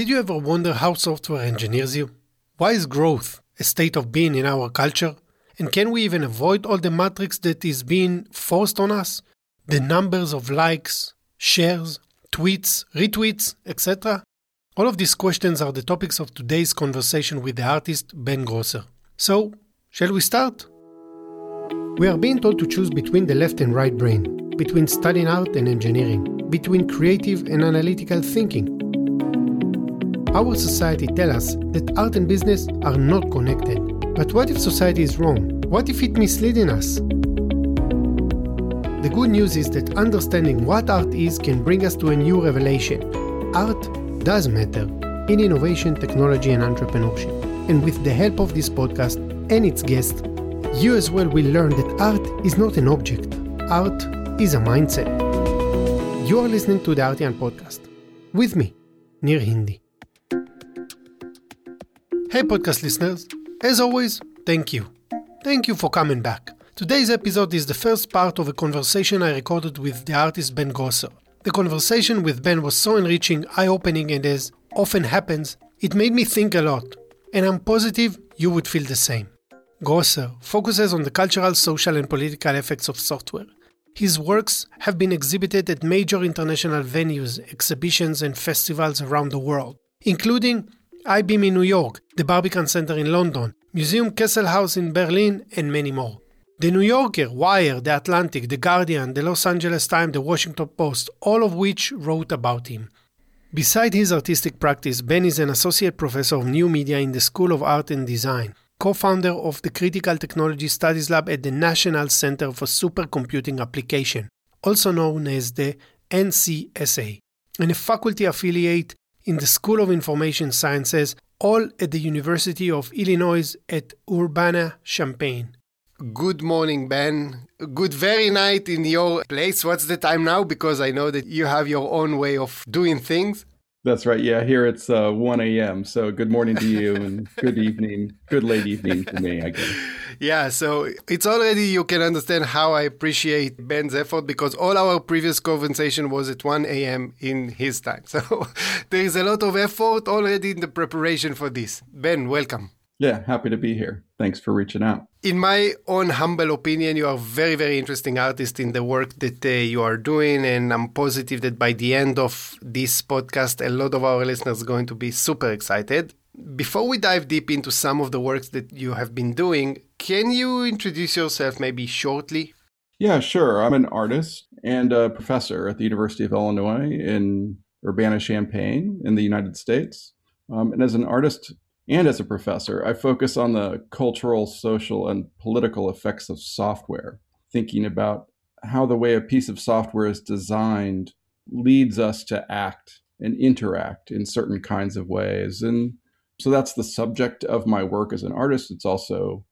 Did you ever wonder how software engineers you? Why is growth a state of being in our culture? And can we even avoid all the metrics that is being forced on us? The numbers of likes, shares, tweets, retweets, etc. All of these questions are the topics of today's conversation with the artist Ben Grosser. So, shall we start? We are being told to choose between the left and right brain, between studying art and engineering, between creative and analytical thinking. Our society tells us that art and business are not connected. But what if society is wrong? What if it misleading us? The good news is that understanding what art is can bring us to a new revelation. Art does matter in innovation, technology, and entrepreneurship. And with the help of this podcast and its guests, you as well will learn that art is not an object, art is a mindset. You are listening to the Artian podcast with me, Nir Hindi. Hey, podcast listeners. As always, thank you. Thank you for coming back. Today's episode is the first part of a conversation I recorded with the artist Ben Grosser. The conversation with Ben was so enriching, eye opening, and as often happens, it made me think a lot. And I'm positive you would feel the same. Grosser focuses on the cultural, social, and political effects of software. His works have been exhibited at major international venues, exhibitions, and festivals around the world, including Eyebeam in New York, the Barbican Center in London, Museum Kesselhaus in Berlin, and many more. The New Yorker, Wired, The Atlantic, The Guardian, The Los Angeles Times, The Washington Post, all of which wrote about him. Beside his artistic practice, Ben is an associate professor of new media in the School of Art and Design, co founder of the Critical Technology Studies Lab at the National Center for Supercomputing Application, also known as the NCSA, and a faculty affiliate in the School of Information Sciences, all at the University of Illinois at Urbana Champaign. Good morning, Ben. Good very night in your place. What's the time now? Because I know that you have your own way of doing things. That's right. Yeah, here it's uh, 1 a.m. So good morning to you and good evening, good late evening to me, I guess. Yeah, so it's already, you can understand how I appreciate Ben's effort because all our previous conversation was at 1 a.m. in his time. So there is a lot of effort already in the preparation for this. Ben, welcome. Yeah, happy to be here. Thanks for reaching out. In my own humble opinion, you are a very, very interesting artist in the work that uh, you are doing. And I'm positive that by the end of this podcast, a lot of our listeners are going to be super excited. Before we dive deep into some of the works that you have been doing, can you introduce yourself maybe shortly? Yeah, sure. I'm an artist and a professor at the University of Illinois in Urbana Champaign in the United States. Um, and as an artist, and as a professor, I focus on the cultural, social, and political effects of software, thinking about how the way a piece of software is designed leads us to act and interact in certain kinds of ways. And so that's the subject of my work as an artist. It's also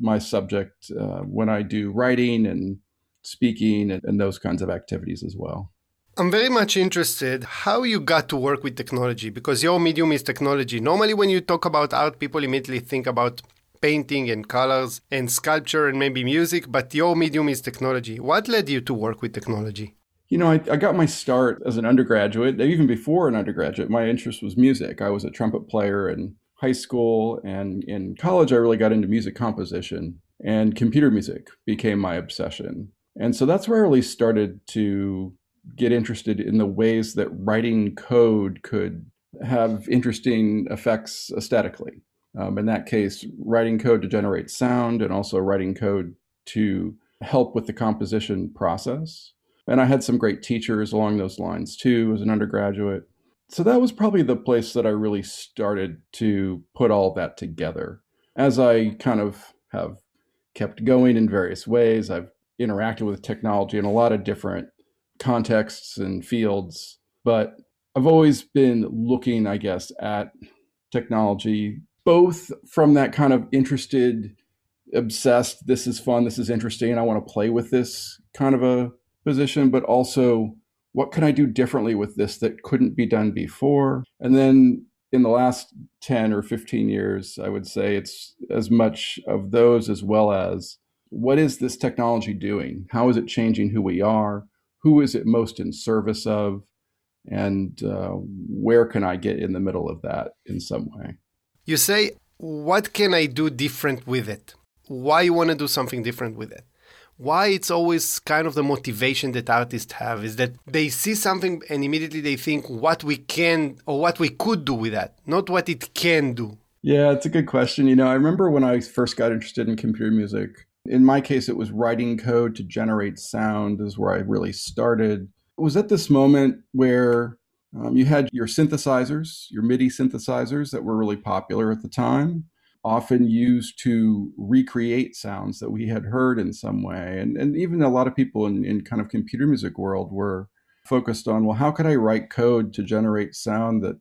my subject uh, when I do writing and speaking and, and those kinds of activities as well. I'm very much interested how you got to work with technology because your medium is technology. Normally, when you talk about art, people immediately think about painting and colors and sculpture and maybe music, but your medium is technology. What led you to work with technology? You know, I, I got my start as an undergraduate. Even before an undergraduate, my interest was music. I was a trumpet player in high school, and in college, I really got into music composition, and computer music became my obsession. And so that's where I really started to get interested in the ways that writing code could have interesting effects aesthetically. Um, in that case, writing code to generate sound and also writing code to help with the composition process. And I had some great teachers along those lines too as an undergraduate. So that was probably the place that I really started to put all that together. As I kind of have kept going in various ways, I've interacted with technology in a lot of different contexts and fields, but I've always been looking, I guess, at technology both from that kind of interested, obsessed, this is fun, this is interesting, I want to play with this kind of a position, but also what can I do differently with this that couldn't be done before? And then in the last 10 or 15 years, I would say it's as much of those as well as what is this technology doing? How is it changing who we are? Who is it most in service of and uh, where can I get in the middle of that in some way? You say, what can I do different with it? Why you want to do something different with it? Why it's always kind of the motivation that artists have is that they see something and immediately they think what we can or what we could do with that, not what it can do. Yeah, it's a good question. You know, I remember when I first got interested in computer music, in my case, it was writing code to generate sound, is where I really started. It was at this moment where um, you had your synthesizers, your MIDI synthesizers that were really popular at the time, often used to recreate sounds that we had heard in some way. And, and even a lot of people in, in kind of computer music world were focused on, well, how could I write code to generate sound that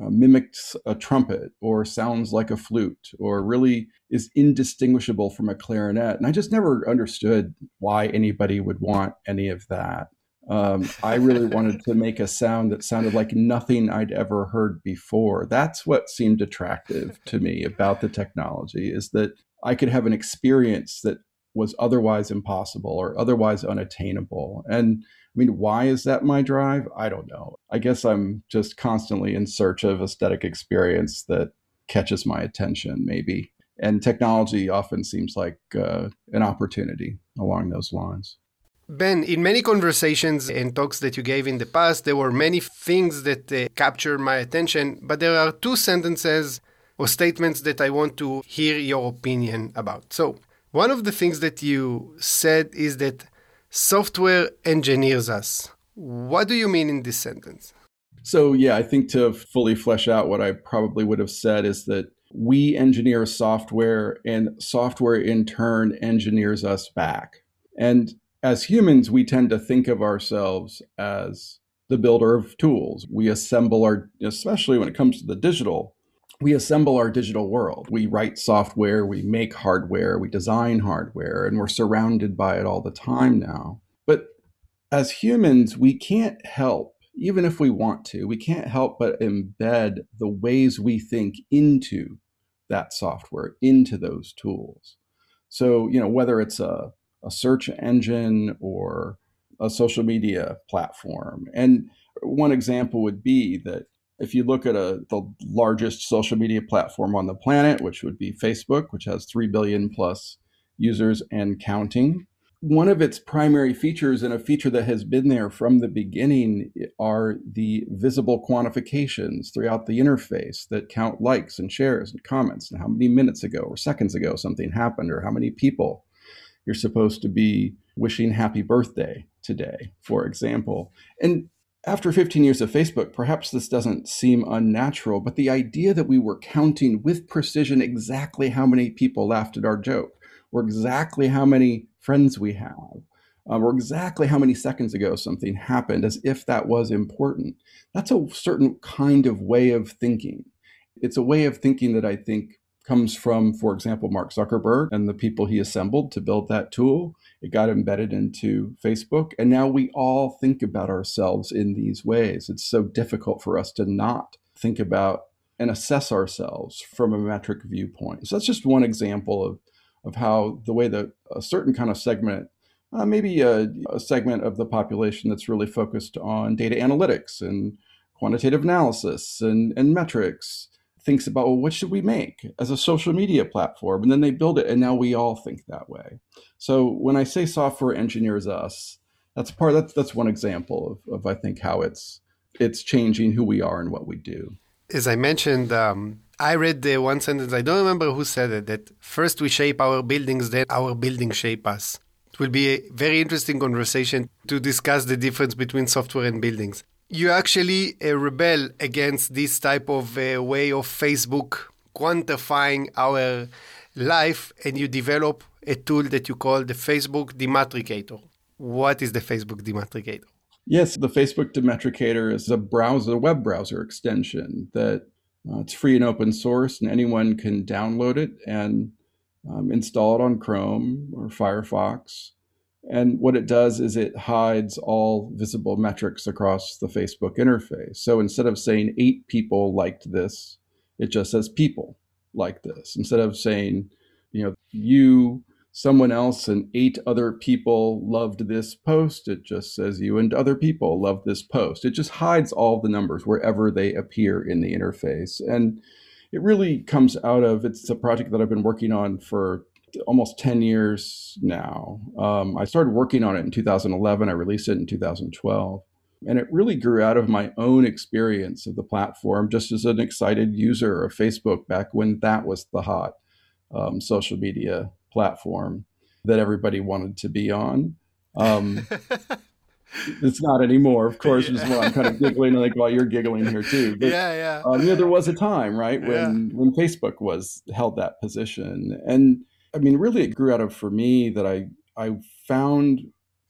uh, mimics a trumpet or sounds like a flute or really is indistinguishable from a clarinet. And I just never understood why anybody would want any of that. Um, I really wanted to make a sound that sounded like nothing I'd ever heard before. That's what seemed attractive to me about the technology is that I could have an experience that was otherwise impossible or otherwise unattainable. And mean, why is that my drive? I don't know. I guess I'm just constantly in search of aesthetic experience that catches my attention, maybe. And technology often seems like uh, an opportunity along those lines. Ben, in many conversations and talks that you gave in the past, there were many things that uh, captured my attention, but there are two sentences or statements that I want to hear your opinion about. So, one of the things that you said is that software engineers us. What do you mean in this sentence? So, yeah, I think to fully flesh out what I probably would have said is that we engineer software and software in turn engineers us back. And as humans, we tend to think of ourselves as the builder of tools. We assemble our, especially when it comes to the digital, we assemble our digital world. We write software, we make hardware, we design hardware, and we're surrounded by it all the time now. But as humans, we can't help, even if we want to, we can't help but embed the ways we think into that software, into those tools. So, you know, whether it's a, a search engine or a social media platform. And one example would be that if you look at a, the largest social media platform on the planet, which would be Facebook, which has 3 billion plus users and counting, one of its primary features and a feature that has been there from the beginning are the visible quantifications throughout the interface that count likes and shares and comments and how many minutes ago or seconds ago something happened or how many people you're supposed to be wishing happy birthday today, for example. And after 15 years of Facebook, perhaps this doesn't seem unnatural, but the idea that we were counting with precision exactly how many people laughed at our joke, or exactly how many friends we have, um, or exactly how many seconds ago something happened, as if that was important, that's a certain kind of way of thinking. It's a way of thinking that I think comes from, for example, Mark Zuckerberg and the people he assembled to build that tool. It got embedded into Facebook. And now we all think about ourselves in these ways. It's so difficult for us to not think about and assess ourselves from a metric viewpoint. So that's just one example of, of how the way that a certain kind of segment, uh, maybe a, a segment of the population that's really focused on data analytics and quantitative analysis and, and metrics thinks about well what should we make as a social media platform? And then they build it and now we all think that way. So when i say software engineers us that's part that's that's one example of, of i think how it's it's changing who we are and what we do. As i mentioned um, i read the one sentence i don't remember who said it that first we shape our buildings then our buildings shape us. It will be a very interesting conversation to discuss the difference between software and buildings you actually uh, rebel against this type of uh, way of Facebook quantifying our life and you develop a tool that you call the Facebook Demetricator. What is the Facebook Demetricator? Yes, the Facebook Demetricator is a browser, a web browser extension that uh, it's free and open source, and anyone can download it and um, install it on Chrome or Firefox. And what it does is it hides all visible metrics across the Facebook interface. So instead of saying eight people liked this, it just says people like this. Instead of saying, you know, you someone else and eight other people loved this post. It just says you and other people loved this post. It just hides all the numbers wherever they appear in the interface. And it really comes out of it's a project that I've been working on for almost 10 years now. Um, I started working on it in 2011. I released it in 2012. And it really grew out of my own experience of the platform, just as an excited user of Facebook back when that was the hot um, social media platform that everybody wanted to be on. Um, it's not anymore, of course, yeah. why I'm kind of giggling like while you're giggling here too. But, yeah, yeah. Um, you know, there was a time, right, when yeah. when Facebook was held that position, and I mean, really, it grew out of for me that I I found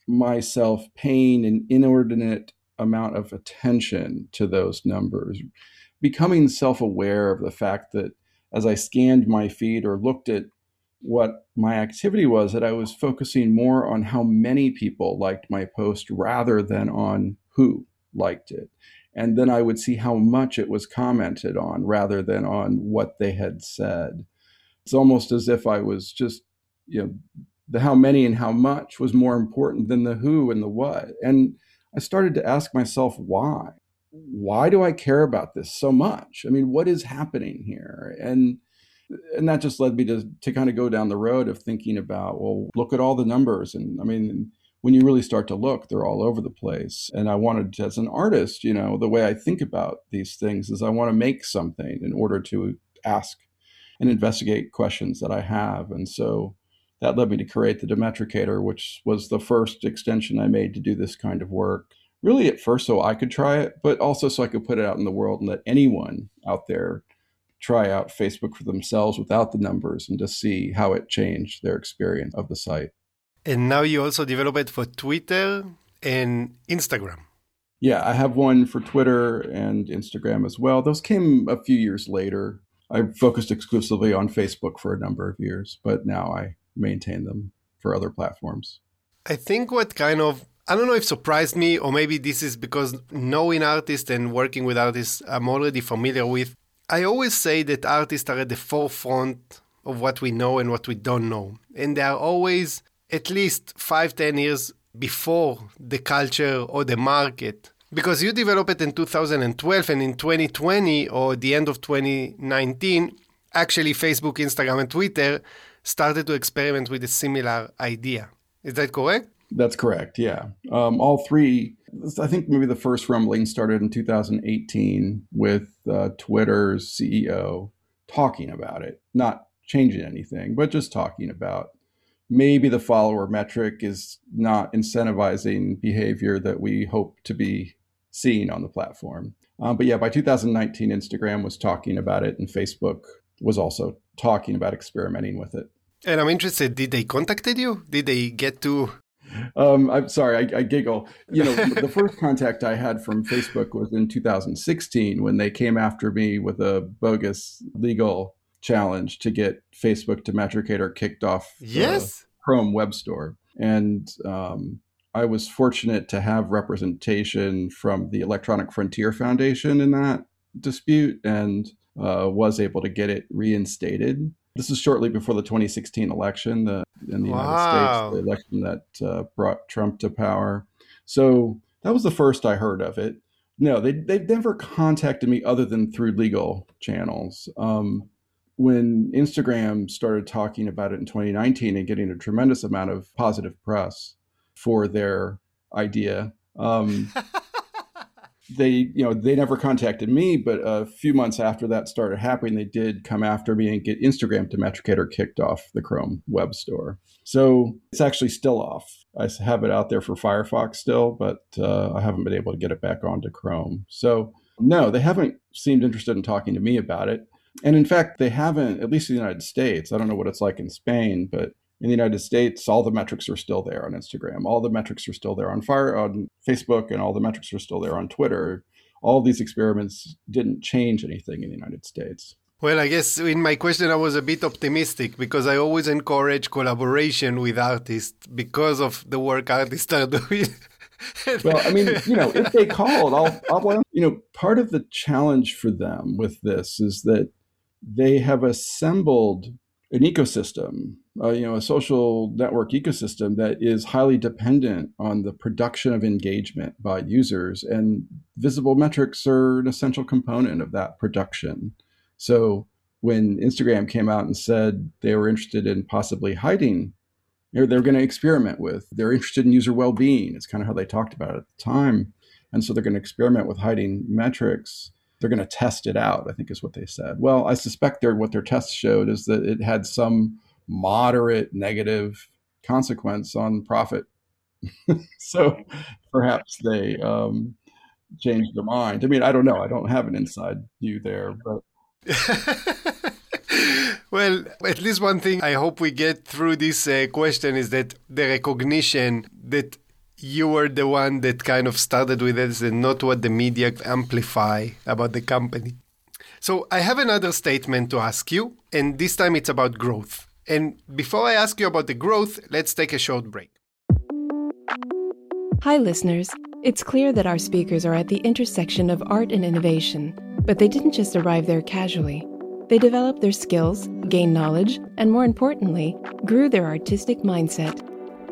myself paying an inordinate amount of attention to those numbers, becoming self aware of the fact that as I scanned my feed or looked at what my activity was, that I was focusing more on how many people liked my post rather than on who liked it. And then I would see how much it was commented on rather than on what they had said. It's almost as if I was just, you know, the how many and how much was more important than the who and the what. And I started to ask myself why. Why do I care about this so much? I mean, what is happening here? And and that just led me to to kind of go down the road of thinking about, well, look at all the numbers. And I mean, when you really start to look, they're all over the place. And I wanted, as an artist, you know, the way I think about these things is I want to make something in order to ask and investigate questions that I have. And so that led me to create the Demetricator, which was the first extension I made to do this kind of work. Really, at first, so I could try it, but also so I could put it out in the world and let anyone out there try out Facebook for themselves without the numbers and to see how it changed their experience of the site. And now you also develop it for Twitter and Instagram. Yeah, I have one for Twitter and Instagram as well. Those came a few years later. I focused exclusively on Facebook for a number of years, but now I maintain them for other platforms. I think what kind of I don't know if surprised me or maybe this is because knowing artists and working with artists I'm already familiar with. I always say that artists are at the forefront of what we know and what we don't know. And they are always at least five, ten years before the culture or the market. Because you developed it in 2012 and in 2020 or the end of 2019, actually Facebook, Instagram, and Twitter started to experiment with a similar idea. Is that correct? That's correct. Yeah. Um, all three, I think maybe the first rumbling started in 2018 with uh, Twitter's CEO talking about it, not changing anything, but just talking about maybe the follower metric is not incentivizing behavior that we hope to be seeing on the platform. Um, but yeah, by 2019, Instagram was talking about it, and Facebook was also talking about experimenting with it. And I'm interested, did they contacted you? Did they get to um, I'm sorry, I, I, giggle. You know, the first contact I had from Facebook was in 2016 when they came after me with a bogus legal challenge to get Facebook to Demetricator kicked off yes. Chrome Web Store. And um, I was fortunate to have representation from the Electronic Frontier Foundation in that dispute and uh, was able to get it reinstated. This is shortly before the 2016 election the, in the wow. United States, the election that uh, brought Trump to power. So that was the first I heard of it. No, they, they've never contacted me other than through legal channels. Um, when Instagram started talking about it in 2019 and getting a tremendous amount of positive press for their idea, um, they you know they never contacted me but a few months after that started happening they did come after me and get instagram demetricator kicked off the chrome web store. So it's actually still off. I have it out there for firefox still but uh, i haven't been able to get it back onto chrome. So no they haven't seemed interested in talking to me about it. And in fact they haven't at least in the united states i don't know what it's like in spain but in the United States, all the metrics are still there on Instagram. All the metrics are still there on Fire on Facebook, and all the metrics are still there on Twitter. All these experiments didn't change anything in the United States. Well, I guess in my question I was a bit optimistic because I always encourage collaboration with artists because of the work artists are doing. well, I mean, you know, if they called, I'll, I'll, you know, part of the challenge for them with this is that they have assembled an ecosystem, uh, you know, a social network ecosystem that is highly dependent on the production of engagement by users, and visible metrics are an essential component of that production. So when Instagram came out and said they were interested in possibly hiding, they're, they're going to experiment with. They're interested in user well-being. It's kind of how they talked about it at the time, and so they're going to experiment with hiding metrics they're going to test it out, I think is what they said. Well, I suspect what their tests showed is that it had some moderate negative consequence on profit. so perhaps they um, changed their mind. I mean, I don't know. I don't have an inside view there, but. well, at least one thing I hope we get through this uh, question is that the recognition that you were the one that kind of started with this and not what the media amplify about the company. So I have another statement to ask you, and this time it's about growth. And before I ask you about the growth, let's take a short break. Hi, listeners. It's clear that our speakers are at the intersection of art and innovation, but they didn't just arrive there casually. They developed their skills, gained knowledge, and more importantly, grew their artistic mindset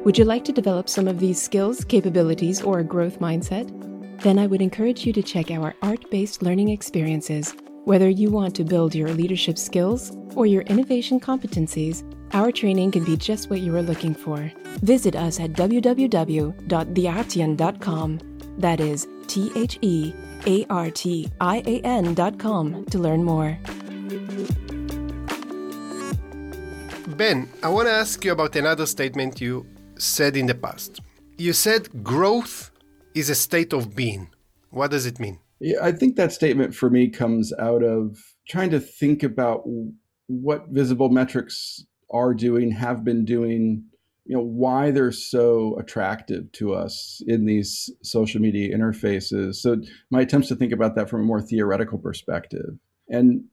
would you like to develop some of these skills, capabilities, or a growth mindset? Then I would encourage you to check our art based learning experiences. Whether you want to build your leadership skills or your innovation competencies, our training can be just what you are looking for. Visit us at www.theartian.com. That is T H E A R T I A N.com to learn more. Ben, I want to ask you about another statement you said in the past. You said growth is a state of being. What does it mean? Yeah, I think that statement for me comes out of trying to think about what visible metrics are doing, have been doing, you know, why they're so attractive to us in these social media interfaces. So my attempts to think about that from a more theoretical perspective. And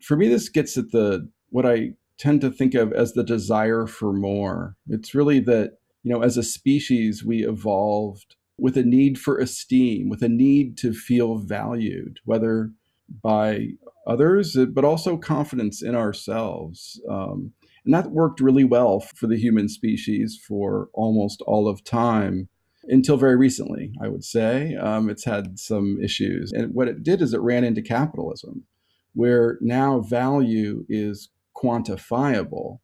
for me, this gets at the what I tend to think of as the desire for more. It's really that you know, as a species, we evolved with a need for esteem, with a need to feel valued, whether by others, but also confidence in ourselves. Um, and that worked really well for the human species for almost all of time until very recently, I would say. Um, it's had some issues. And what it did is it ran into capitalism, where now value is quantifiable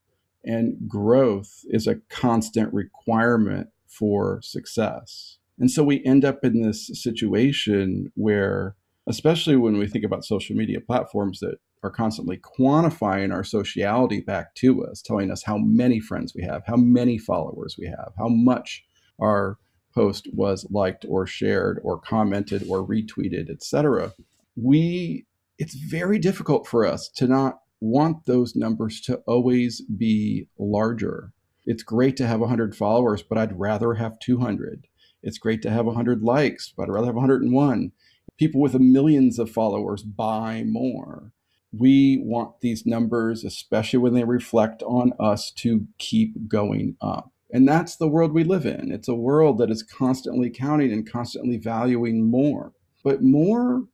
and growth is a constant requirement for success. And so we end up in this situation where, especially when we think about social media platforms that are constantly quantifying our sociality back to us, telling us how many friends we have, how many followers we have, how much our post was liked or shared or commented or retweeted, etc. We it's very difficult for us to not want those numbers to always be larger. It's great to have 100 followers, but I'd rather have 200. It's great to have 100 likes, but I'd rather have 101. People with millions of followers buy more. We want these numbers, especially when they reflect on us, to keep going up. And that's the world we live in. It's a world that is constantly counting and constantly valuing more. But more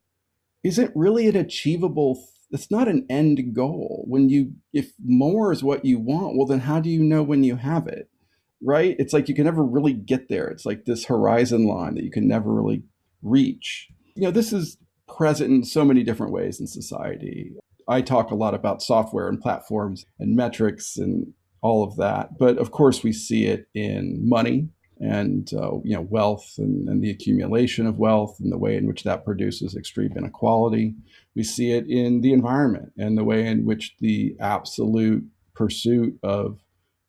isn't really an achievable it's not an end goal. When you, if more is what you want, well, then how do you know when you have it? Right? It's like you can never really get there. It's like this horizon line that you can never really reach. You know, this is present in so many different ways in society. I talk a lot about software and platforms and metrics and all of that. But of course, we see it in money and uh, you know wealth and, and, the accumulation of wealth and the way in which that produces extreme inequality. We see it in the environment and the way in which the absolute pursuit of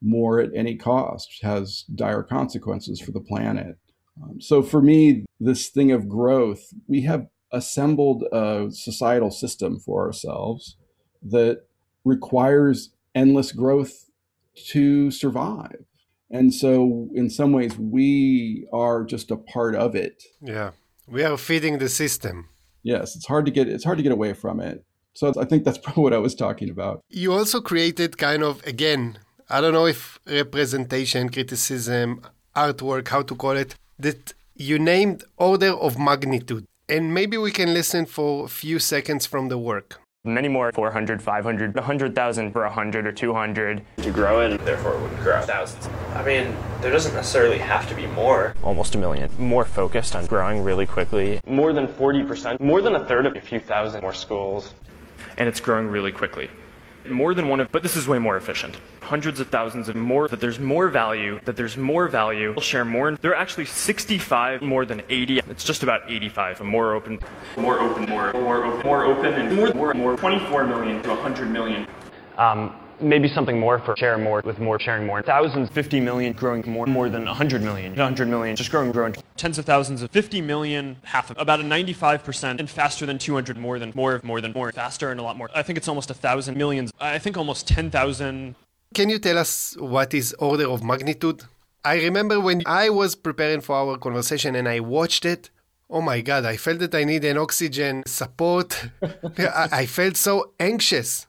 more at any cost has dire consequences for the planet. Um, so for me, this thing of growth, we have assembled a societal system for ourselves that requires endless growth to survive and so, in some ways, we are just a part of it. Yeah, we are feeding the system. Yes, it's hard to get it's hard to get away from it. So I think that's probably what I was talking about. You also created kind of again, I don't know if representation, criticism, artwork, how to call it, that you named order of magnitude. And maybe we can listen for a few seconds from the work. Many more 400, 500, 100,000 for 100 or 200. To grow it, and therefore it would grow thousands. I mean, there doesn't necessarily have to be more. Almost a million. More focused on growing really quickly. More than 40%, more than a third of a few thousand more schools. And it's growing really quickly more than one of, but this is way more efficient. Hundreds of thousands of more, that there's more value, that there's more value, we'll share more. There are actually 65 more than 80. It's just about 85, more open. More open, more, more open, more open, and more, more, more, 24 million to 100 million. Um, maybe something more for share more with more sharing more. Thousands, 50 million growing more, more than 100 million. 100 million just growing, growing. Tens of thousands of 50 million, half of about a 95% and faster than 200 more than more, more than more, faster and a lot more. I think it's almost a thousand millions. I think almost 10,000. Can you tell us what is order of magnitude? I remember when I was preparing for our conversation and I watched it. Oh my God, I felt that I need an oxygen support. I, I felt so anxious.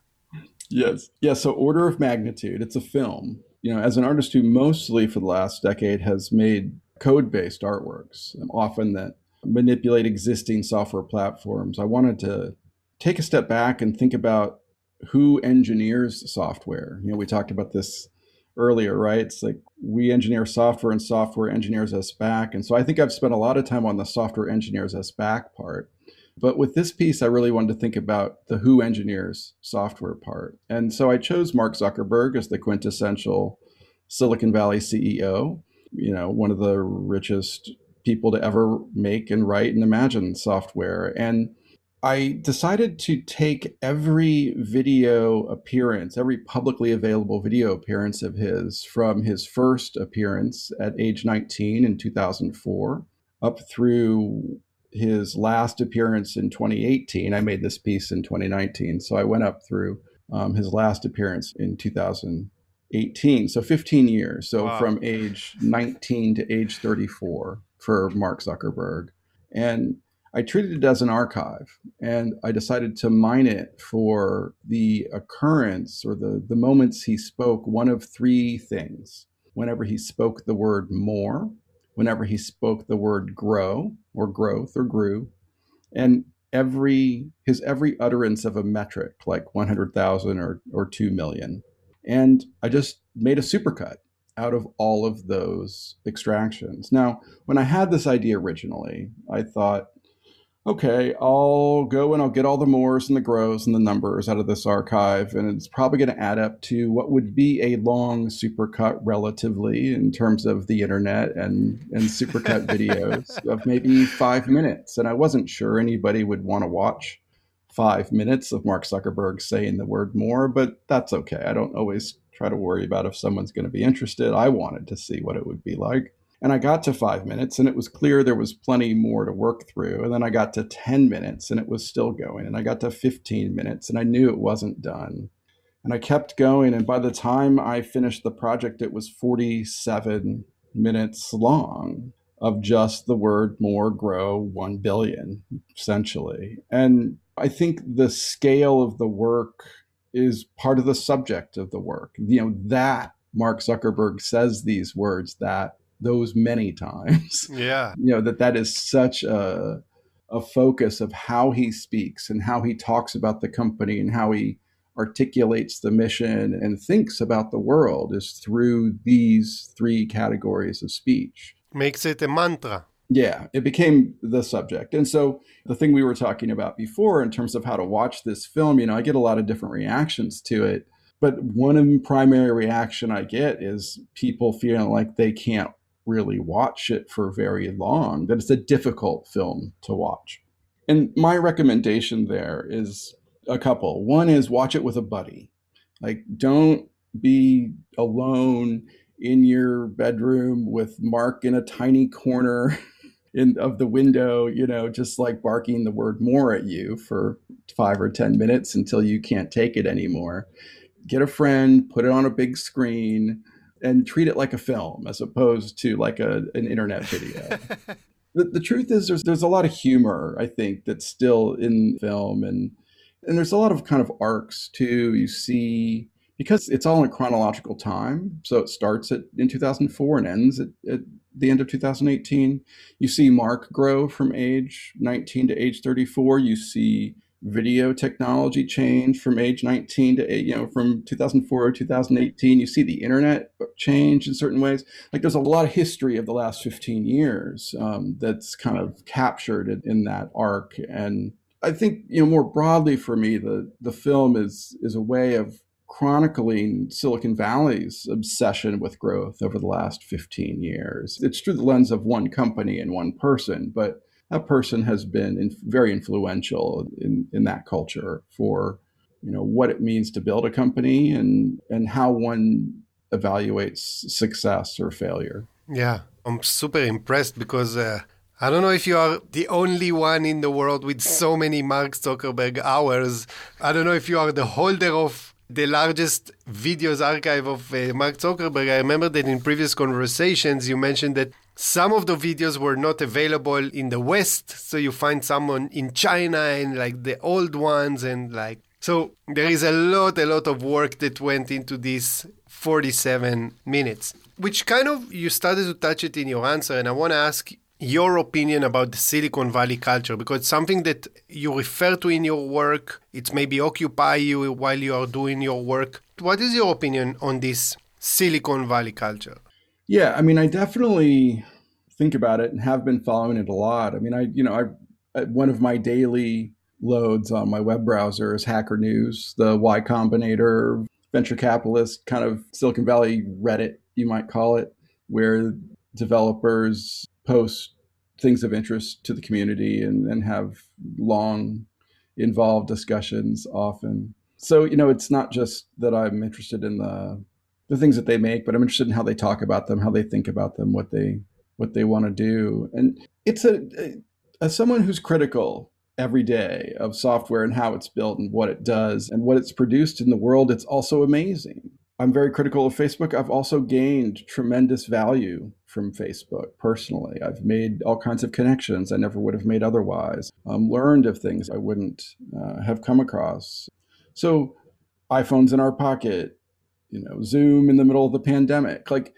Yes. Yeah. So, order of magnitude, it's a film. You know, as an artist who mostly for the last decade has made code based artworks, um, often that manipulate existing software platforms, I wanted to take a step back and think about who engineers software. You know, we talked about this earlier, right? It's like we engineer software and software engineers us back. And so I think I've spent a lot of time on the software engineers us back part. But with this piece, I really wanted to think about the who engineers software part. And so I chose Mark Zuckerberg as the quintessential Silicon Valley CEO, you know, one of the richest people to ever make and write and imagine software. And I decided to take every video appearance, every publicly available video appearance of his from his first appearance at age 19 in 2004 up through his last appearance in 2018. I made this piece in 2019. So I went up through um, his last appearance in 2018. So 15 years. So wow. from age 19 to age 34 for Mark Zuckerberg. And I treated it as an archive and I decided to mine it for the occurrence or the, the moments he spoke one of three things. Whenever he spoke the word more, whenever he spoke the word grow or growth or grew, and every his every utterance of a metric like 100,000 or or 2 million. And I just made a supercut out of all of those extractions. Now, when I had this idea originally, I thought okay, I'll go and I'll get all the mores and the grows and the numbers out of this archive, and it's probably going to add up to what would be a long supercut relatively in terms of the internet and and supercut videos of maybe five minutes. And I wasn't sure anybody would want to watch five minutes of Mark Zuckerberg saying the word more, but that's okay. I don't always try to worry about if someone's going to be interested. I wanted to see what it would be like. And I got to five minutes and it was clear there was plenty more to work through. And then I got to 10 minutes and it was still going. And I got to 15 minutes and I knew it wasn't done. And I kept going. And by the time I finished the project, it was 47 minutes long of just the word more grow 1 billion, essentially. And I think the scale of the work is part of the subject of the work. You know, that Mark Zuckerberg says these words that those many times. Yeah. You know, that that is such a, a focus of how he speaks and how he talks about the company and how he articulates the mission and thinks about the world is through these three categories of speech. Makes it a mantra. Yeah, it became the subject. And so the thing we were talking about before in terms of how to watch this film, you know, I get a lot of different reactions to it. But one primary reaction I get is people feeling like they can't really watch it for very long, that it's a difficult film to watch. And my recommendation there is a couple. One is watch it with a buddy. Like, don't be alone in your bedroom with Mark in a tiny corner in of the window, you know, just like barking the word more at you for five or 10 minutes until you can't take it anymore. Get a friend, put it on a big screen, and treat it like a film as opposed to like a, an internet video. the, the truth is there's there's a lot of humor I think that's still in film and and there's a lot of kind of arcs too. You see because it's all in chronological time. So it starts at in 2004 and ends at, at the end of 2018. You see Mark grow from age 19 to age 34. You see video technology change from age 19 to eight, you know from 2004 to 2018 you see the internet change in certain ways like there's a lot of history of the last 15 years um, that's kind of captured in, in that arc and i think you know more broadly for me the the film is is a way of chronicling Silicon Valley's obsession with growth over the last 15 years. It's through the lens of one company and one person, but that person has been in, very influential in, in that culture for you know what it means to build a company and and how one evaluates success or failure. Yeah, I'm super impressed because uh, I don't know if you are the only one in the world with so many Mark Zuckerberg hours. I don't know if you are the holder of the largest videos archive of uh, Mark Zuckerberg. I remember that in previous conversations you mentioned that some of the videos were not available in the West, so you find someone in China and like the old ones and like so there is a lot, a lot of work that went into these 47 minutes, which kind of you started to touch it in your answer, and I want to ask your opinion about the Silicon Valley culture because it's something that you refer to in your work. It's maybe occupy you while you are doing your work. What is your opinion on this Silicon Valley culture? Yeah, I mean, I definitely think about it and have been following it a lot. I mean, I, you know, I, one of my daily loads on my web browser is Hacker News, the Y Combinator venture capitalist kind of Silicon Valley Reddit, you might call it, where developers post things of interest to the community and, and have long involved discussions often. So, you know, it's not just that I'm interested in the the things that they make, but I'm interested in how they talk about them, how they think about them, what they what they want to do. And it's a, a as someone who's critical every day of software and how it's built and what it does and what it's produced in the world, it's also amazing. I'm very critical of Facebook. I've also gained tremendous value from Facebook personally. I've made all kinds of connections I never would have made otherwise, um, learned of things I wouldn't uh, have come across. So, iPhones in our pocket, you know, Zoom in the middle of the pandemic. Like,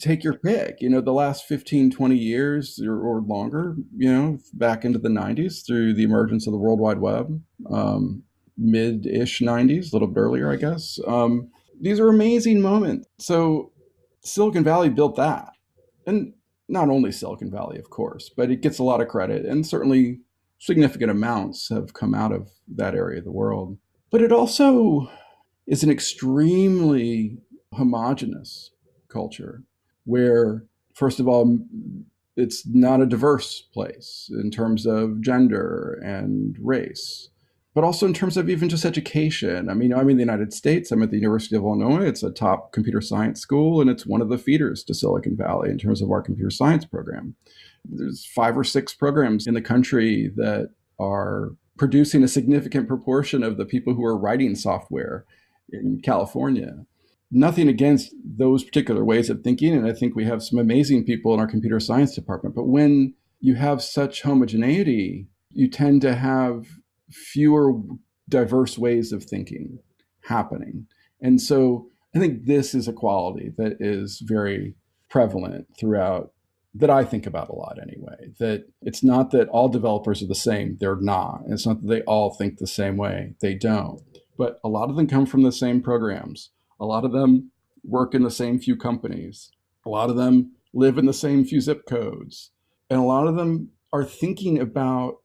take your pick. You know, the last 15, 20 years or, or longer, you know, back into the 90s through the emergence of the World Wide Web, um, mid ish 90s, a little bit earlier, I guess. Um, these are amazing moments. So, Silicon Valley built that. And not only Silicon Valley, of course, but it gets a lot of credit. And certainly significant amounts have come out of that area of the world. But it also is an extremely homogenous culture where, first of all, it's not a diverse place in terms of gender and race, but also in terms of even just education. I mean, I'm in the United States. I'm at the University of Illinois. It's a top computer science school, and it's one of the feeders to Silicon Valley in terms of our computer science program. There's five or six programs in the country that are producing a significant proportion of the people who are writing software in California nothing against those particular ways of thinking. And I think we have some amazing people in our computer science department. But when you have such homogeneity, you tend to have fewer diverse ways of thinking happening. And so I think this is a quality that is very prevalent throughout that I think about a lot anyway. That it's not that all developers are the same, they're not. It's not that they all think the same way, they don't. But a lot of them come from the same programs. A lot of them work in the same few companies. A lot of them live in the same few zip codes. And a lot of them are thinking about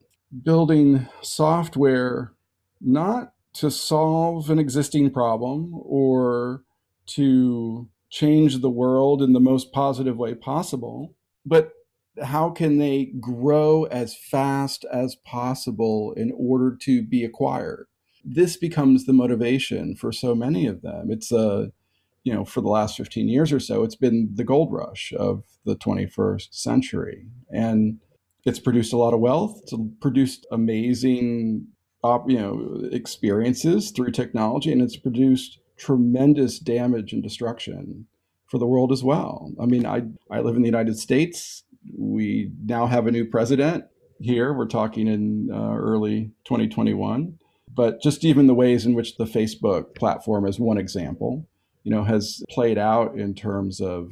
building software not to solve an existing problem or to change the world in the most positive way possible, but how can they grow as fast as possible in order to be acquired? This becomes the motivation for so many of them. It's a, you know, for the last 15 years or so, it's been the gold rush of the 21st century. And it's produced a lot of wealth. It's produced amazing, you know, experiences through technology, and it's produced tremendous damage and destruction for the world as well. I mean, I I live in the United States. We now have a new president here. We're talking in uh, early 2021 but just even the ways in which the Facebook platform, as one example, you know, has played out in terms of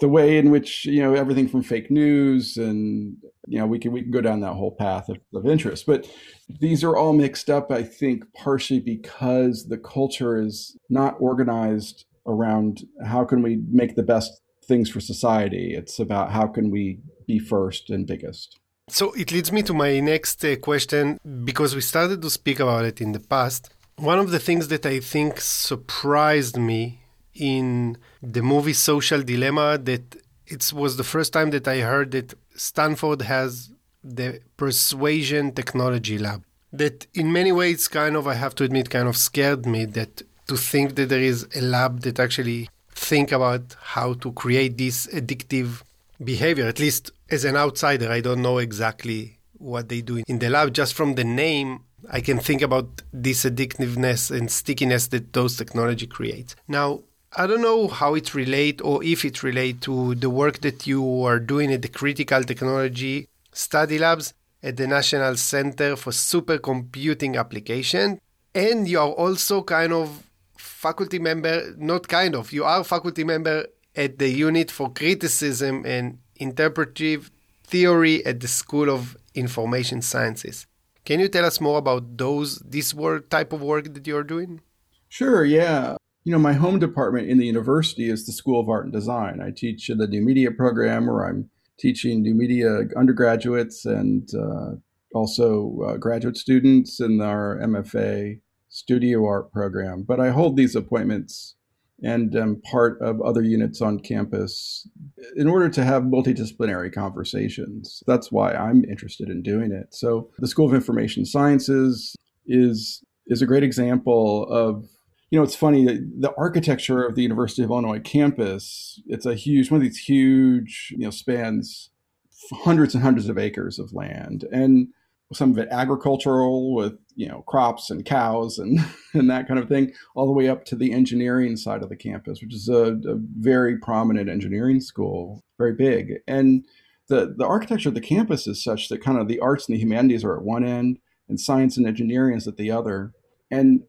the way in which you know everything from fake news and you know we can we can go down that whole path of, of interest. But these are all mixed up i think partially because the culture is not organized around how can we make the best things for society. It's about how can we be first and biggest so it leads me to my next uh, question because we started to speak about it in the past one of the things that i think surprised me in the movie Social Dilemma that it was the first time that I heard that Stanford has the Persuasion Technology Lab. That in many ways, kind of, I have to admit, kind of scared me that to think that there is a lab that actually think about how to create this addictive behavior. At least as an outsider, I don't know exactly what they do in the lab. Just from the name, I can think about this addictiveness and stickiness that those technology creates. Now, I don't know how it relate or if it relate to the work that you are doing at the Critical Technology Study Labs at the National Center for Supercomputing Application. And you are also kind of faculty member, not kind of, you are faculty member at the Unit for Criticism and Interpretive Theory at the School of Information Sciences. Can you tell us more about those this work type of work that you're doing? Sure, yeah you know, my home department in the university is the School of Art and Design. I teach the new media program where I'm teaching new media undergraduates and uh, also uh, graduate students in our MFA studio art program. But I hold these appointments and am part of other units on campus in order to have multidisciplinary conversations. That's why I'm interested in doing it. So the School of Information Sciences is is a great example of you know, it's funny the architecture of the University of Illinois campus. It's a huge one of these huge, you know, spans hundreds and hundreds of acres of land, and some of it agricultural with you know crops and cows and and that kind of thing, all the way up to the engineering side of the campus, which is a, a very prominent engineering school, very big, and the the architecture of the campus is such that kind of the arts and the humanities are at one end and science and engineering is at the other and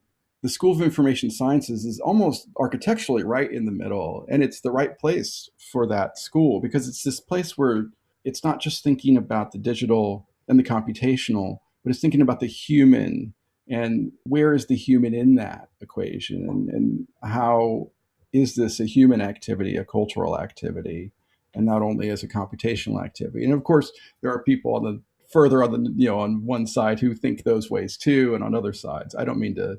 the School of Information Sciences is almost architecturally right in the middle. And it's the right place for that school because it's this place where it's not just thinking about the digital and the computational, but it's thinking about the human and where is the human in that equation and, and how is this a human activity, a cultural activity, and not only as a computational activity. And of course, there are people on the further on the you know on one side who think those ways too, and on other sides. I don't mean to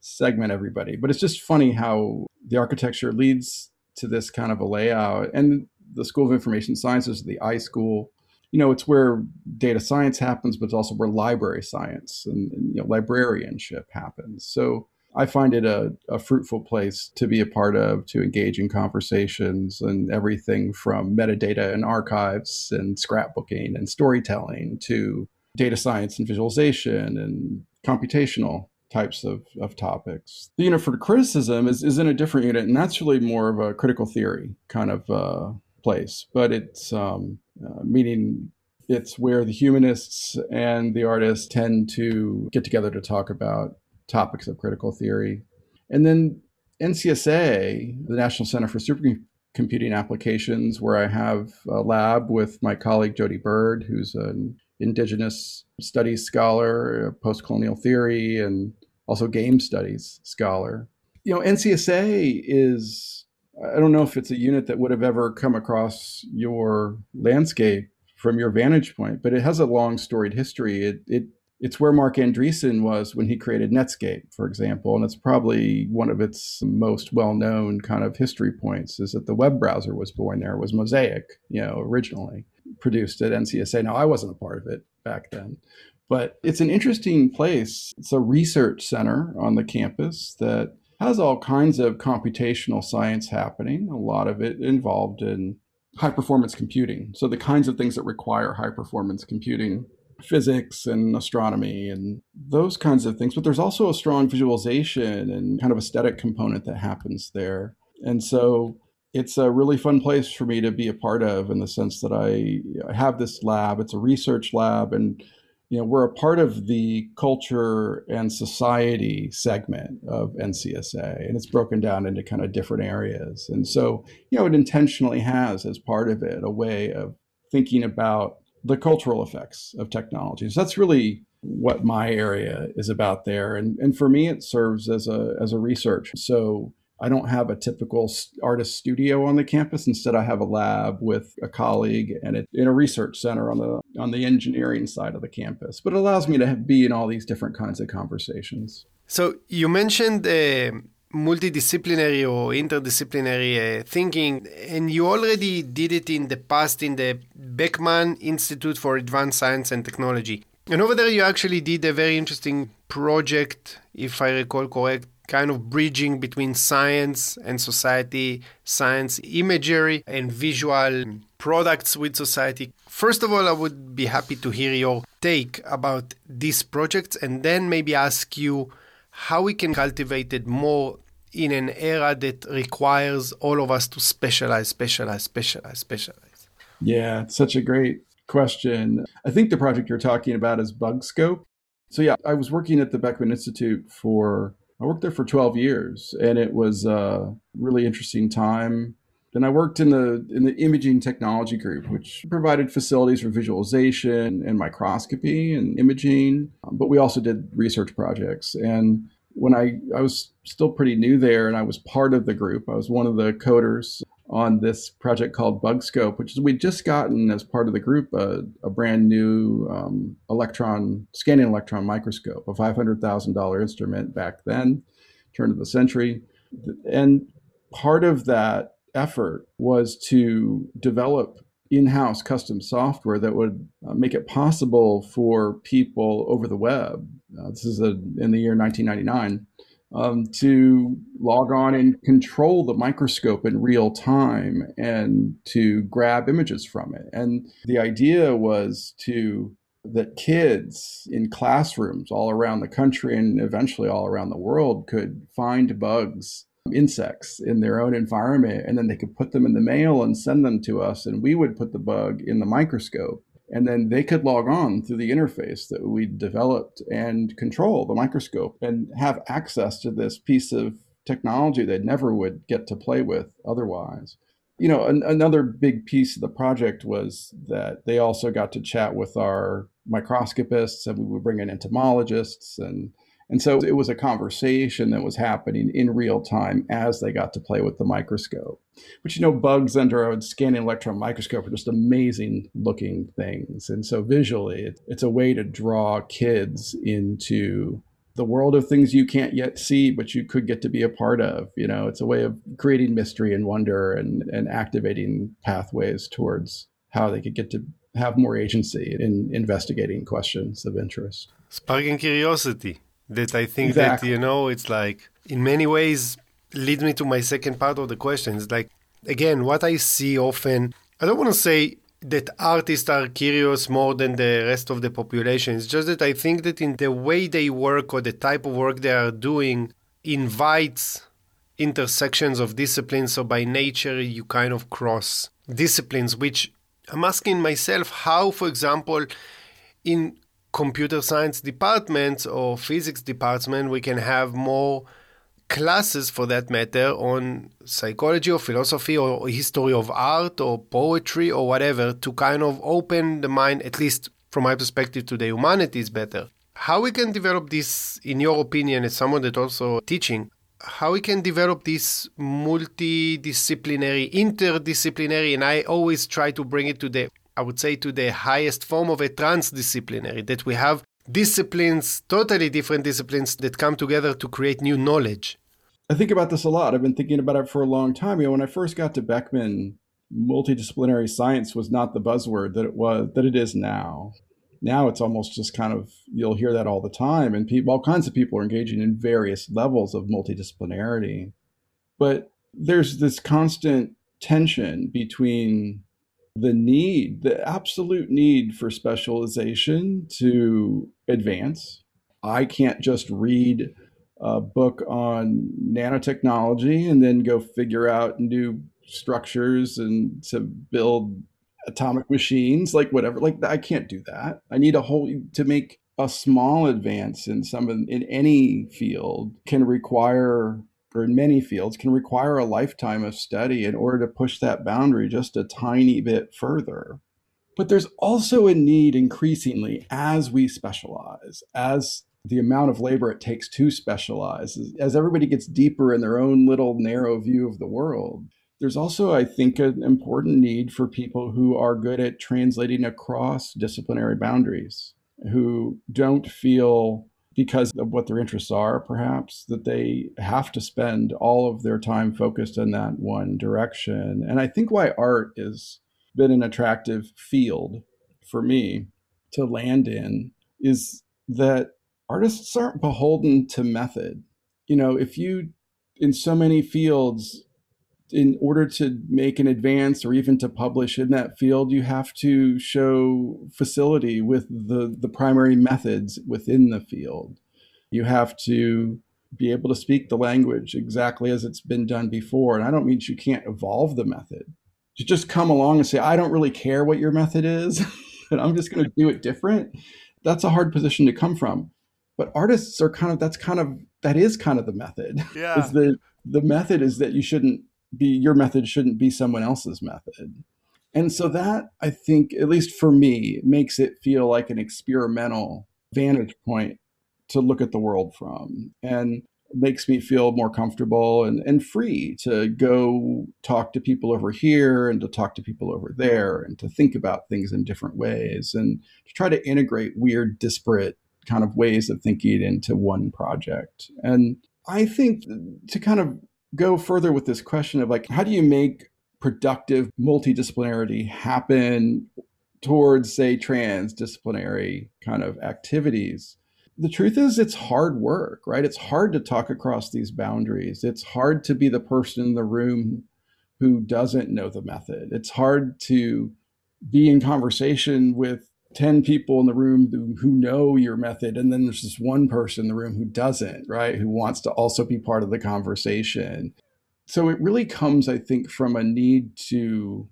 segment everybody. But it's just funny how the architecture leads to this kind of a layout. And the School of Information Sciences, the iSchool, you know, it's where data science happens, but it's also where library science and, and you know, librarianship happens. So I find it a, a, fruitful place to be a part of, to engage in conversations and everything from metadata and archives and scrapbooking and storytelling to data science and visualization and computational types of, of topics. The unit for criticism is, is in a different unit, and that's really more of a critical theory kind of uh, place. But it's um, uh, meaning it's where the humanists and the artists tend to get together to talk about topics of critical theory. And then NCSA, the National Center for Supercomputing Applications, where I have a lab with my colleague Jodi Byrd, who's an indigenous studies scholar, post colonial theory, and also game studies scholar. You know, NCSA is, I don't know if it's a unit that would have ever come across your landscape from your vantage point, but it has a long storied history. It, it it's where Marc Andreessen was when he created Netscape, for example, and it's probably one of its most well-known kind of history points is that the web browser was born there. Was Mosaic, you know, originally produced at NCSA. Now, I wasn't a part of it back then, but it's an interesting place. It's a research center on the campus that has all kinds of computational science happening, a lot of it involved in high performance computing. So, the kinds of things that require high performance computing, physics and astronomy and those kinds of things. But there's also a strong visualization and kind of aesthetic component that happens there. And so, it's a really fun place for me to be a part of in the sense that I, I have this lab. It's a research lab, and you know, we're a part of the culture and society segment of NCSA, and it's broken down into kind of different areas. And so, you know, it intentionally has as part of it a way of thinking about the cultural effects of technology. So that's really what my area is about there. And, and for me, it serves as a, as a research. So I don't have a typical artist studio on the campus. Instead, I have a lab with a colleague and it, in a research center on the on the engineering side of the campus. But it allows me to have, be in all these different kinds of conversations. So you mentioned uh, multidisciplinary or interdisciplinary uh, thinking, and you already did it in the past in the Beckman Institute for Advanced Science and Technology. And over there, you actually did a very interesting project, if I recall correct, kind of bridging between science and society, science imagery and visual products with society. First of all, I would be happy to hear your take about these projects and then maybe ask you how we can cultivate it more in an era that requires all of us to specialize, specialize, specialize, specialize. Yeah, it's such a great question. I think the project you're talking about is BugScope. So, yeah, I was working at the Beckman Institute for I worked there for 12 years, and it was a really interesting time. And I worked in the in the imaging technology group, which provided facilities for visualization and microscopy and imaging. Um, but we also did research projects. And when I I was still pretty new there, and I was part of the group, I was one of the coders on this project called BugScope, which is we'd just gotten as part of the group a, a brand new um, electron scanning electron microscope, a five hundred thousand dollar instrument back then, turn of the century, and part of that effort was to develop in-house custom software that would uh, make it possible for people over the web. Uh, this is a, in the year 1999 um, to log on and control the microscope in real time and to grab images from it. And the idea was to that kids in classrooms all around the country and eventually all around the world could find bugs insects in their own environment and then they could put them in the mail and send them to us and we would put the bug in the microscope and then they could log on through the interface that we developed and control the microscope and have access to this piece of technology they never would get to play with otherwise. You know, an, another big piece of the project was that they also got to chat with our microscopists and we would bring in entomologists and and so it was a conversation that was happening in real time as they got to play with the microscope. But you know, bugs under a scanning electron microscope are just amazing looking things. And so visually, it's a way to draw kids into the world of things you can't yet see, but you could get to be a part of. You know, it's a way of creating mystery and wonder and, and activating pathways towards how they could get to have more agency in investigating questions of interest. Sparking curiosity that I think exactly. that you know it's like in many ways leads me to my second part of the question. It's like again what I see often. I don't want to say that artists are curious more than the rest of the population. It's just that I think that in the way they work or the type of work they are doing invites intersections of disciplines. So by nature, you kind of cross disciplines, which I'm asking myself how, for example, in computer science departments or physics department, we can have more classes for that matter on psychology or philosophy or history of art or poetry or whatever to kind of open the mind, at least from my perspective, to the humanities better. How we can develop this, in your opinion, as someone that also teaching, how we can develop this multidisciplinary, interdisciplinary, and I always try to bring it to the I would say, to the highest form of a transdisciplinary, that we have disciplines, totally different disciplines that come together to create new knowledge. I think about this a lot. I've been thinking about it for a long time. You know, when I first got to Beckman, multidisciplinary science was not the buzzword that it was that it is now. Now it's almost just kind of you'll hear that all the time, and people, all kinds of people are engaging in various levels of multidisciplinarity. But there's this constant tension between the need, the absolute need for specialization to advance. I can't just read a book on nanotechnology and then go figure out new structures and to build atomic machines, like whatever. Like I can't do that. I need a whole to make a small advance in some in any field can require or in many fields can require a lifetime of study in order to push that boundary just a tiny bit further. But there's also a need increasingly as we specialize, as the amount of labor it takes to specialize, as everybody gets deeper in their own little narrow view of the world. There's also, I think, an important need for people who are good at translating across disciplinary boundaries, who don't feel because of what their interests are, perhaps, that they have to spend all of their time focused in that one direction. And I think why art has been an attractive field for me to land in is that artists aren't beholden to method. You know, if you, in so many fields, in order to make an advance or even to publish in that field, you have to show facility with the, the primary methods within the field. You have to be able to speak the language exactly as it's been done before. And I don't mean you can't evolve the method. To just come along and say, I don't really care what your method is, and I'm just going to do it different. That's a hard position to come from. But artists are kind of that's kind of that is kind of the method. Yeah. Is the the method is that you shouldn't be your method shouldn't be someone else's method. And so that I think, at least for me, makes it feel like an experimental vantage point to look at the world from and makes me feel more comfortable and, and free to go talk to people over here and to talk to people over there and to think about things in different ways and to try to integrate weird, disparate kind of ways of thinking into one project. And I think to kind of go further with this question of like, how do you make productive multidisciplinarity happen towards, say, transdisciplinary kind of activities? The truth is, it's hard work, right? It's hard to talk across these boundaries. It's hard to be the person in the room who doesn't know the method. It's hard to be in conversation with 10 people in the room who, who know your method and then there's this one person in the room who doesn't right who wants to also be part of the conversation. So it really comes i think from a need to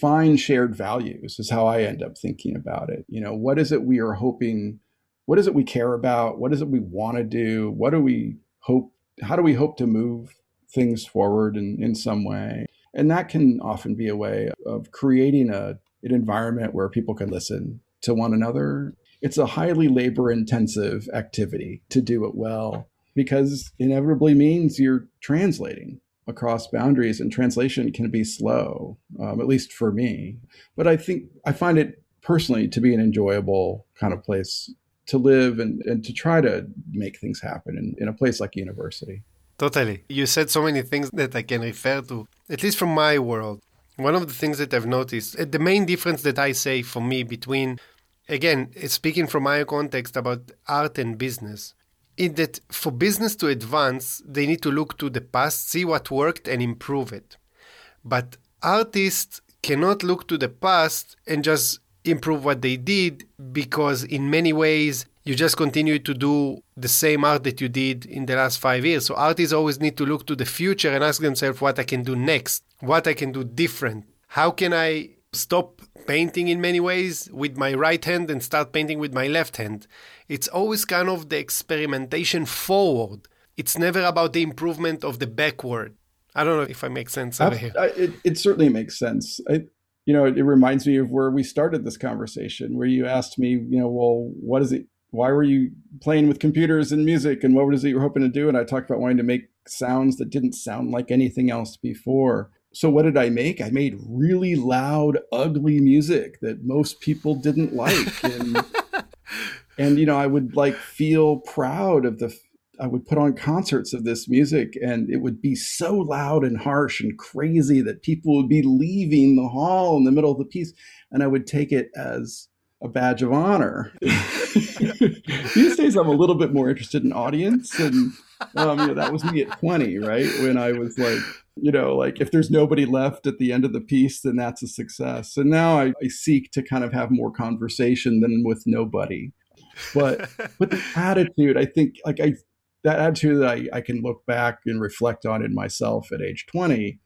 find shared values is how i end up thinking about it. You know what is it we are hoping what is it we care about? What is it we want to do? What do we hope how do we hope to move things forward in, in some way? And that can often be a way of creating a an environment where people can listen to one another. It's a highly labor intensive activity to do it well because inevitably means you're translating across boundaries and translation can be slow, um, at least for me. But I think I find it personally to be an enjoyable kind of place to live and, and to try to make things happen in, in a place like university. Totally. You said so many things that I can refer to, at least from my world. One of the things that I've noticed, uh, the main difference that I say for me between again, speaking from my context about art and business, in that for business to advance, they need to look to the past, see what worked, and improve it. But artists cannot look to the past and just improve what they did because, in many ways, you just continue to do the same art that you did in the last five years. So, artists always need to look to the future and ask themselves what I can do next, what I can do different. How can I stop painting in many ways with my right hand and start painting with my left hand. It's always kind of the experimentation forward. It's never about the improvement of the backward. I don't know if I make sense over here. I, it, it certainly makes sense. I, you know, it, it reminds me of where we started this conversation, where you asked me, you know, well, what is it? Why were you playing with computers and music, and what was it you were hoping to do? And I talked about wanting to make sounds that didn't sound like anything else before so what did I make? I made really loud, ugly music that most people didn't like, and and you know I would like feel proud of the. I would put on concerts of this music, and it would be so loud and harsh and crazy that people would be leaving the hall in the middle of the piece, and I would take it as a badge of honor. These days, I'm a little bit more interested in audience, and um, you know, that was me at 20, right? When I was like you know, like if there's nobody left at the end of the piece, then that's a success. And now I, I seek to kind of have more conversation than with nobody. But but the attitude, I think like I that attitude that I, I can look back and reflect on in myself at age 20,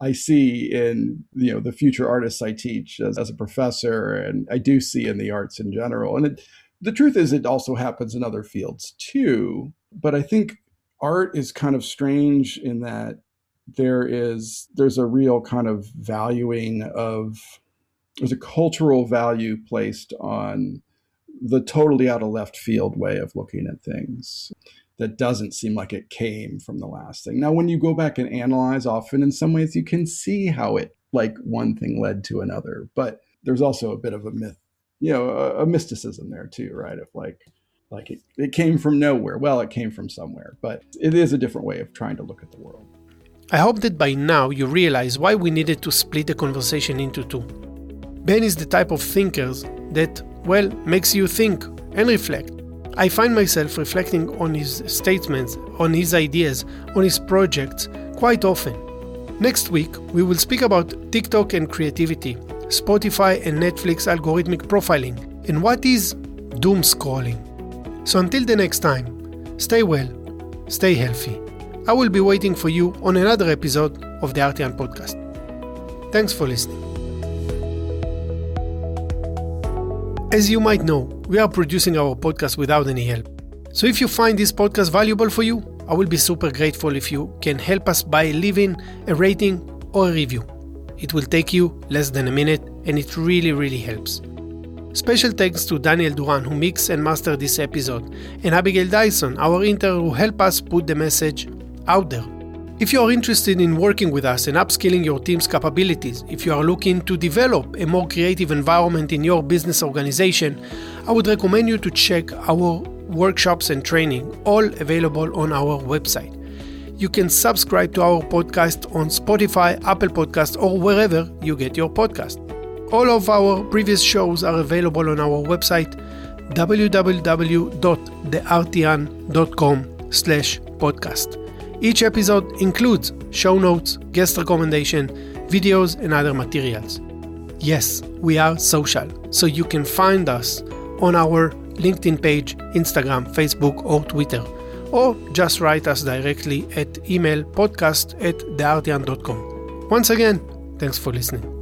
I see in you know the future artists I teach as, as a professor, and I do see in the arts in general. And it, the truth is, it also happens in other fields too. But I think art is kind of strange in that there is there's a real kind of valuing of there's a cultural value placed on the totally out of left field way of looking at things that doesn't seem like it came from the last thing. Now, when you go back and analyze, often in some ways you can see how it like one thing led to another, but there's also a bit of a myth, you know, a, a mysticism there too, right? Of like, like it, it came from nowhere. Well, it came from somewhere, but it is a different way of trying to look at the world. I hope that by now you realize why we needed to split the conversation into two. Ben is the type of thinkers that, well, makes you think and reflect. I find myself reflecting on his statements, on his ideas, on his projects quite often. Next week, we will speak about TikTok and creativity, Spotify and Netflix algorithmic profiling, and what is doom scrolling. So until the next time, stay well, stay healthy. I will be waiting for you on another episode of the Artian podcast. Thanks for listening. As you might know, we are producing our podcast without any help. So if you find this podcast valuable for you, I will be super grateful if you can help us by leaving a rating or a review. It will take you less than a minute and it really, really helps. Special thanks to Daniel Duran who mixed and mastered this episode, and Abigail Dyson, our intern who helped us put the message out there. If you are interested in working with us and upskilling your team's capabilities, if you are looking to develop a more creative environment in your business organization, I would recommend you to check our workshops and training, all available on our website. You can subscribe to our podcast on Spotify, Apple Podcast, or wherever you get your podcast. All of our previous shows are available on our website www.theartian.com slash podcast. Each episode includes show notes, guest recommendation, videos, and other materials. Yes, we are social, so you can find us on our LinkedIn page, Instagram, Facebook, or Twitter, or just write us directly at email podcast at theartian.com. Once again, thanks for listening.